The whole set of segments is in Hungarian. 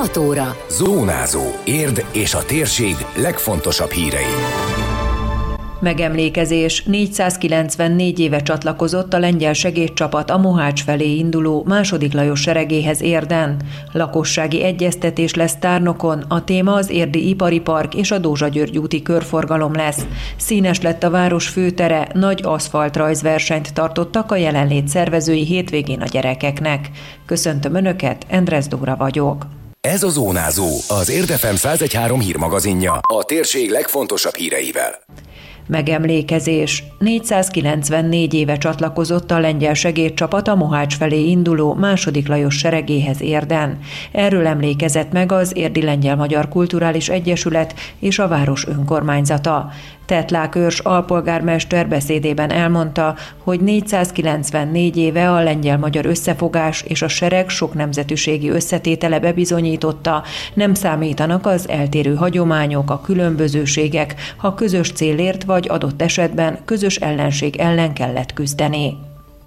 6 óra. Zónázó. Érd és a térség legfontosabb hírei. Megemlékezés 494 éve csatlakozott a lengyel segédcsapat a Mohács felé induló második Lajos seregéhez érden. Lakossági egyeztetés lesz tárnokon, a téma az érdi ipari park és a Dózsa György úti körforgalom lesz. Színes lett a város főtere, nagy aszfalt rajzversenyt tartottak a jelenlét szervezői hétvégén a gyerekeknek. Köszöntöm Önöket, Endrez Dóra vagyok. Ez a Zónázó, az Érdefem 113 hírmagazinja, a térség legfontosabb híreivel. Megemlékezés. 494 éve csatlakozott a lengyel segédcsapat a Mohács felé induló második Lajos seregéhez érden. Erről emlékezett meg az Érdi Lengyel-Magyar Kulturális Egyesület és a város önkormányzata. Tetlák Őrs alpolgármester beszédében elmondta, hogy 494 éve a lengyel-magyar összefogás és a sereg sok nemzetűségi összetétele bebizonyította, nem számítanak az eltérő hagyományok, a különbözőségek, ha közös célért vagy adott esetben közös ellenség ellen kellett küzdeni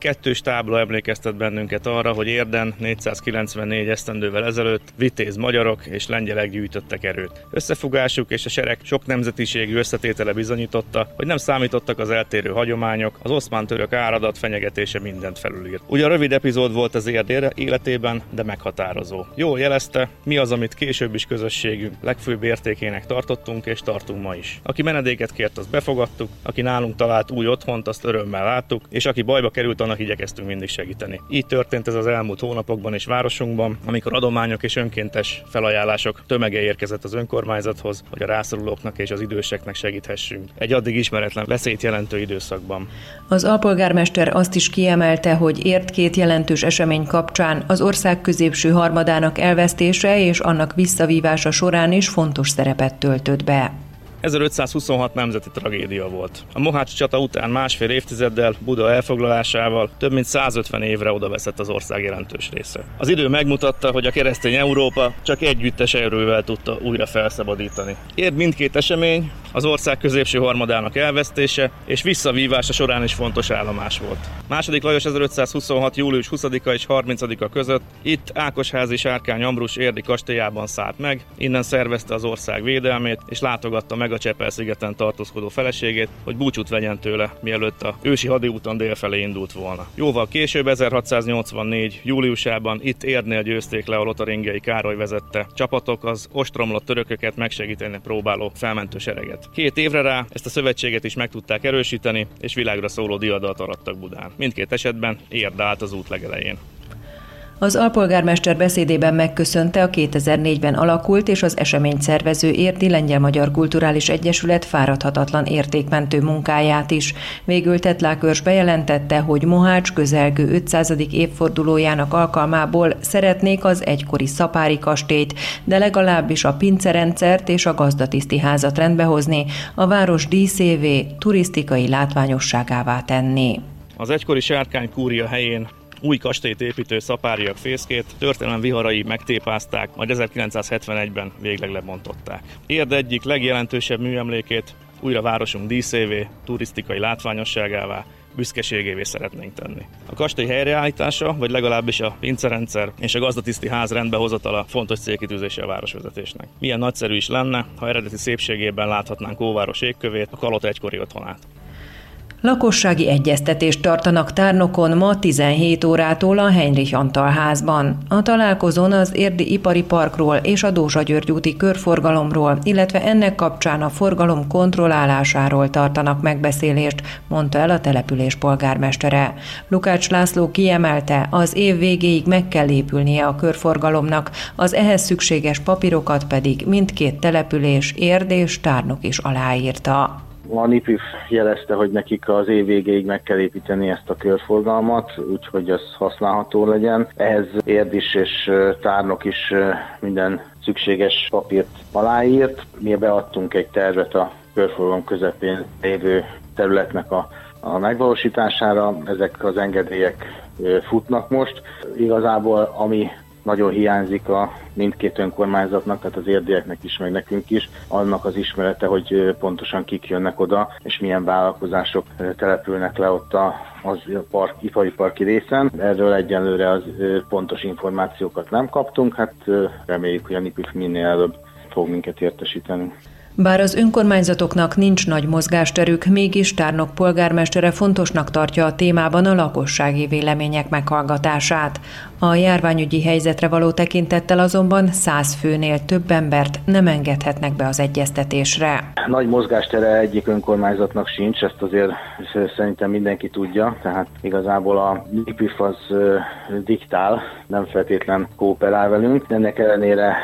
kettős tábla emlékeztet bennünket arra, hogy Érden 494 esztendővel ezelőtt vitéz magyarok és lengyelek gyűjtöttek erőt. Összefogásuk és a sereg sok nemzetiségű összetétele bizonyította, hogy nem számítottak az eltérő hagyományok, az oszmán török áradat fenyegetése mindent felülírt. Ugye rövid epizód volt az Érd életében, de meghatározó. Jól jelezte, mi az, amit később is közösségünk legfőbb értékének tartottunk és tartunk ma is. Aki menedéket kért, azt befogadtuk, aki nálunk talált új otthont, azt örömmel láttuk, és aki bajba került, annak igyekeztünk mindig segíteni. Így történt ez az elmúlt hónapokban és városunkban, amikor adományok és önkéntes felajánlások tömege érkezett az önkormányzathoz, hogy a rászorulóknak és az időseknek segíthessünk. Egy addig ismeretlen veszélyt jelentő időszakban. Az alpolgármester azt is kiemelte, hogy ért két jelentős esemény kapcsán az ország középső harmadának elvesztése és annak visszavívása során is fontos szerepet töltött be. 1526 nemzeti tragédia volt. A Mohács csata után másfél évtizeddel Buda elfoglalásával több mint 150 évre odaveszett az ország jelentős része. Az idő megmutatta, hogy a keresztény Európa csak együttes erővel tudta újra felszabadítani. Érd mindkét esemény, az ország középső harmadának elvesztése és visszavívása során is fontos állomás volt. Második Lajos 1526. július 20-a és 30-a között itt Ákosházi Sárkány Ambrus érdi kastélyában szállt meg, innen szervezte az ország védelmét és látogatta meg a Csepel-szigeten tartózkodó feleségét, hogy búcsút vegyen tőle, mielőtt a ősi hadiúton délfelé indult volna. Jóval később, 1684. júliusában itt Érdnél győzték le a lotaringei Károly vezette csapatok az ostromlott törököket megsegíteni próbáló felmentő sereget. Két évre rá ezt a szövetséget is meg tudták erősíteni, és világra szóló diadalt arattak Budán. Mindkét esetben Érd állt az út legelején. Az alpolgármester beszédében megköszönte a 2004-ben alakult és az eseményt szervező Érdi Lengyel-Magyar Kulturális Egyesület fáradhatatlan értékmentő munkáját is. Végül Tetlákörs bejelentette, hogy Mohács közelgő 500. évfordulójának alkalmából szeretnék az egykori szapári kastélyt, de legalábbis a pincerendszert és a gazdatiszti házat rendbehozni, a város díszévé, turisztikai látványosságává tenni. Az egykori sárkány kúria helyén új kastélyt építő szapáriak fészkét történelem viharai megtépázták, majd 1971-ben végleg lebontották. Érd egyik legjelentősebb műemlékét újra városunk díszévé, turisztikai látványosságává, büszkeségévé szeretnénk tenni. A kastély helyreállítása, vagy legalábbis a pincerendszer és a gazdatiszti ház rendbehozatala fontos célkitűzése a városvezetésnek. Milyen nagyszerű is lenne, ha eredeti szépségében láthatnánk Óváros égkövét, a Kalot egykori otthonát. Lakossági egyeztetést tartanak tárnokon ma 17 órától a Heinrich Antal házban. A találkozón az Érdi Ipari Parkról és a Dózsa György úti körforgalomról, illetve ennek kapcsán a forgalom kontrollálásáról tartanak megbeszélést, mondta el a település polgármestere. Lukács László kiemelte, az év végéig meg kell épülnie a körforgalomnak, az ehhez szükséges papírokat pedig mindkét település Érd és Tárnok is aláírta. A NIPIF jelezte, hogy nekik az év végéig meg kell építeni ezt a körforgalmat, úgyhogy ez használható legyen. Ehhez Érdis és Tárnok is minden szükséges papírt aláírt. Mi beadtunk egy tervet a körforgalom közepén lévő területnek a, a megvalósítására. Ezek az engedélyek futnak most. Igazából ami nagyon hiányzik a mindkét önkormányzatnak, tehát az érdieknek is, meg nekünk is, annak az ismerete, hogy pontosan kik jönnek oda, és milyen vállalkozások települnek le ott a, az park, ipari parki részen. Erről egyenlőre az pontos információkat nem kaptunk, hát reméljük, hogy a NIPIF minél előbb fog minket értesíteni. Bár az önkormányzatoknak nincs nagy mozgásterük, mégis Tárnok polgármestere fontosnak tartja a témában a lakossági vélemények meghallgatását. A járványügyi helyzetre való tekintettel azonban száz főnél több embert nem engedhetnek be az egyeztetésre. Nagy mozgástere egyik önkormányzatnak sincs, ezt azért szerintem mindenki tudja, tehát igazából a MIPIF az diktál, nem feltétlen kooperál velünk. Ennek ellenére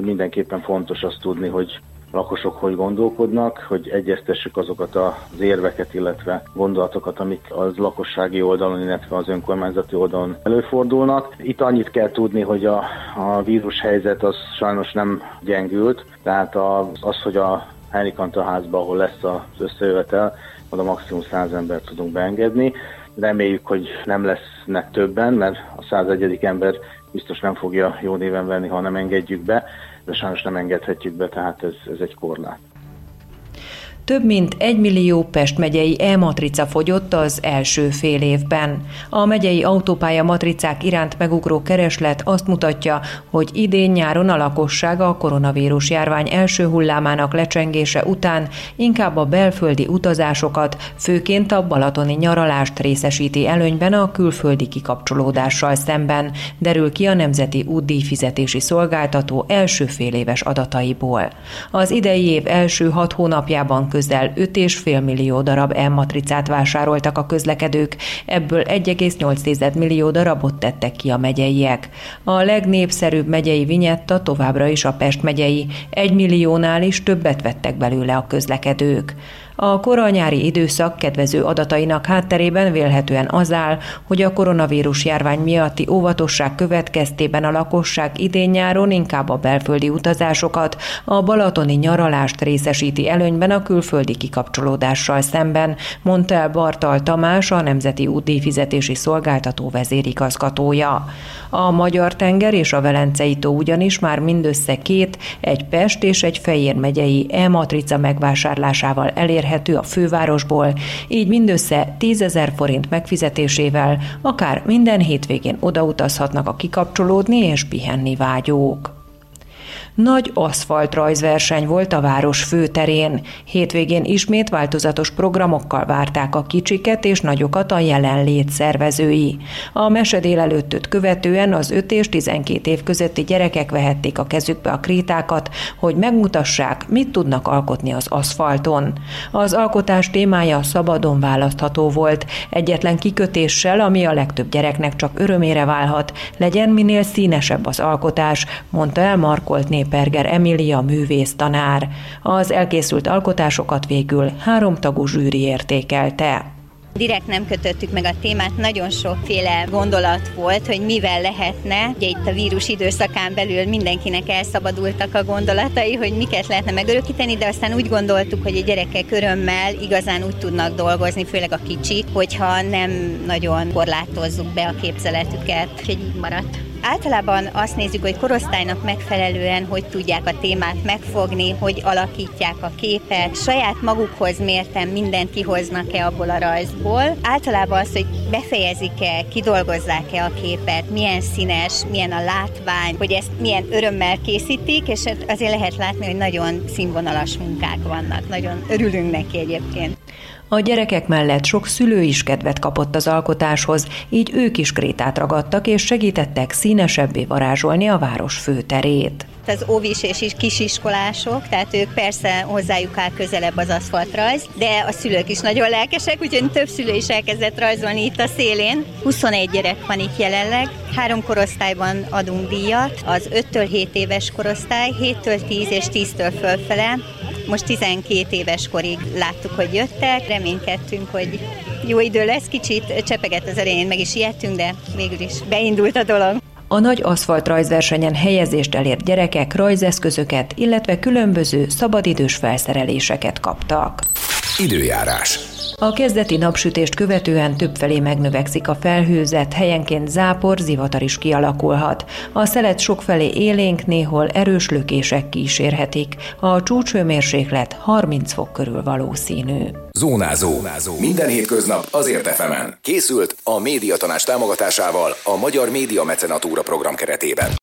mindenképpen fontos azt tudni, hogy lakosok hogy gondolkodnak, hogy egyeztessük azokat az érveket, illetve gondolatokat, amik az lakossági oldalon, illetve az önkormányzati oldalon előfordulnak. Itt annyit kell tudni, hogy a, a vírus helyzet az sajnos nem gyengült, tehát az, az hogy a Henrik házba, ahol lesz az összejövetel, oda maximum 100 embert tudunk beengedni. Reméljük, hogy nem lesznek többen, mert a 101. ember biztos nem fogja jó néven venni, ha nem engedjük be de sajnos nem engedhetjük be, tehát ez, ez egy korlát. Több mint egy millió Pest megyei e-matrica fogyott az első fél évben. A megyei autópálya matricák iránt megugró kereslet azt mutatja, hogy idén nyáron a lakossága a koronavírus járvány első hullámának lecsengése után inkább a belföldi utazásokat, főként a balatoni nyaralást részesíti előnyben a külföldi kikapcsolódással szemben, derül ki a Nemzeti Útdíjfizetési Szolgáltató első féléves adataiból. Az idei év első hat hónapjában közel 5,5 millió darab e-matricát vásároltak a közlekedők, ebből 1,8 millió darabot tettek ki a megyeiek. A legnépszerűbb megyei vinyetta továbbra is a Pest megyei, 1 milliónál is többet vettek belőle a közlekedők. A koranyári időszak kedvező adatainak hátterében vélhetően az áll, hogy a koronavírus járvány miatti óvatosság következtében a lakosság idén-nyáron inkább a belföldi utazásokat, a balatoni nyaralást részesíti előnyben a külföldi kikapcsolódással szemben, mondta el Bartal Tamás, a Nemzeti Útdíjfizetési Szolgáltató vezérigazgatója. A Magyar tenger és a Velencei tó ugyanis már mindössze két, egy Pest és egy Fejér megyei e-matrica megvásárlásával elérhető elérhető a fővárosból, így mindössze 10 ezer forint megfizetésével akár minden hétvégén odautazhatnak a kikapcsolódni és pihenni vágyók. Nagy aszfaltrajzverseny volt a város főterén. Hétvégén ismét változatos programokkal várták a kicsiket és nagyokat a jelenlét szervezői. A mese délelőttöt követően az 5 és 12 év közötti gyerekek vehették a kezükbe a krétákat, hogy megmutassák, mit tudnak alkotni az aszfalton. Az alkotás témája szabadon választható volt, egyetlen kikötéssel, ami a legtöbb gyereknek csak örömére válhat, legyen minél színesebb az alkotás, mondta el Markolt Néperger Emilia művész tanár. Az elkészült alkotásokat végül háromtagú zsűri értékelte. Direkt nem kötöttük meg a témát, nagyon sokféle gondolat volt, hogy mivel lehetne. Ugye itt a vírus időszakán belül mindenkinek elszabadultak a gondolatai, hogy miket lehetne megörökíteni, de aztán úgy gondoltuk, hogy a gyerekek örömmel igazán úgy tudnak dolgozni, főleg a kicsik, hogyha nem nagyon korlátozzuk be a képzeletüket. Úgyhogy így maradt. Általában azt nézzük, hogy korosztálynak megfelelően hogy tudják a témát megfogni, hogy alakítják a képet, saját magukhoz mértem mindent kihoznak-e abból a rajzból. Általában az, hogy befejezik-e, kidolgozzák-e a képet, milyen színes, milyen a látvány, hogy ezt milyen örömmel készítik, és azért lehet látni, hogy nagyon színvonalas munkák vannak. Nagyon örülünk neki egyébként. A gyerekek mellett sok szülő is kedvet kapott az alkotáshoz, így ők is krétát ragadtak és segítettek színesebbé varázsolni a város főterét. Az óvis és kisiskolások, tehát ők persze hozzájuk áll közelebb az aszfaltrajz, de a szülők is nagyon lelkesek, úgyhogy több szülő is elkezdett rajzolni itt a szélén. 21 gyerek van itt jelenleg, három korosztályban adunk díjat, az 5-től 7 éves korosztály, 7-től 10 és 10-től fölfele, most 12 éves korig láttuk, hogy jöttek, reménykedtünk, hogy jó idő lesz, kicsit csepegett az elején, meg is ijedtünk, de végül is beindult a dolog. A nagy aszfalt rajzversenyen helyezést elért gyerekek rajzeszközöket, illetve különböző szabadidős felszereléseket kaptak. Időjárás. A kezdeti napsütést követően többfelé megnövekszik a felhőzet, helyenként zápor, zivatar is kialakulhat. A szelet sokfelé élénk, néhol erős lökések kísérhetik. A csúcshőmérséklet 30 fok körül valószínű. Zónázó. Zónázó. Minden hétköznap azért efemen. Készült a médiatanás támogatásával a Magyar Média Mecenatúra program keretében.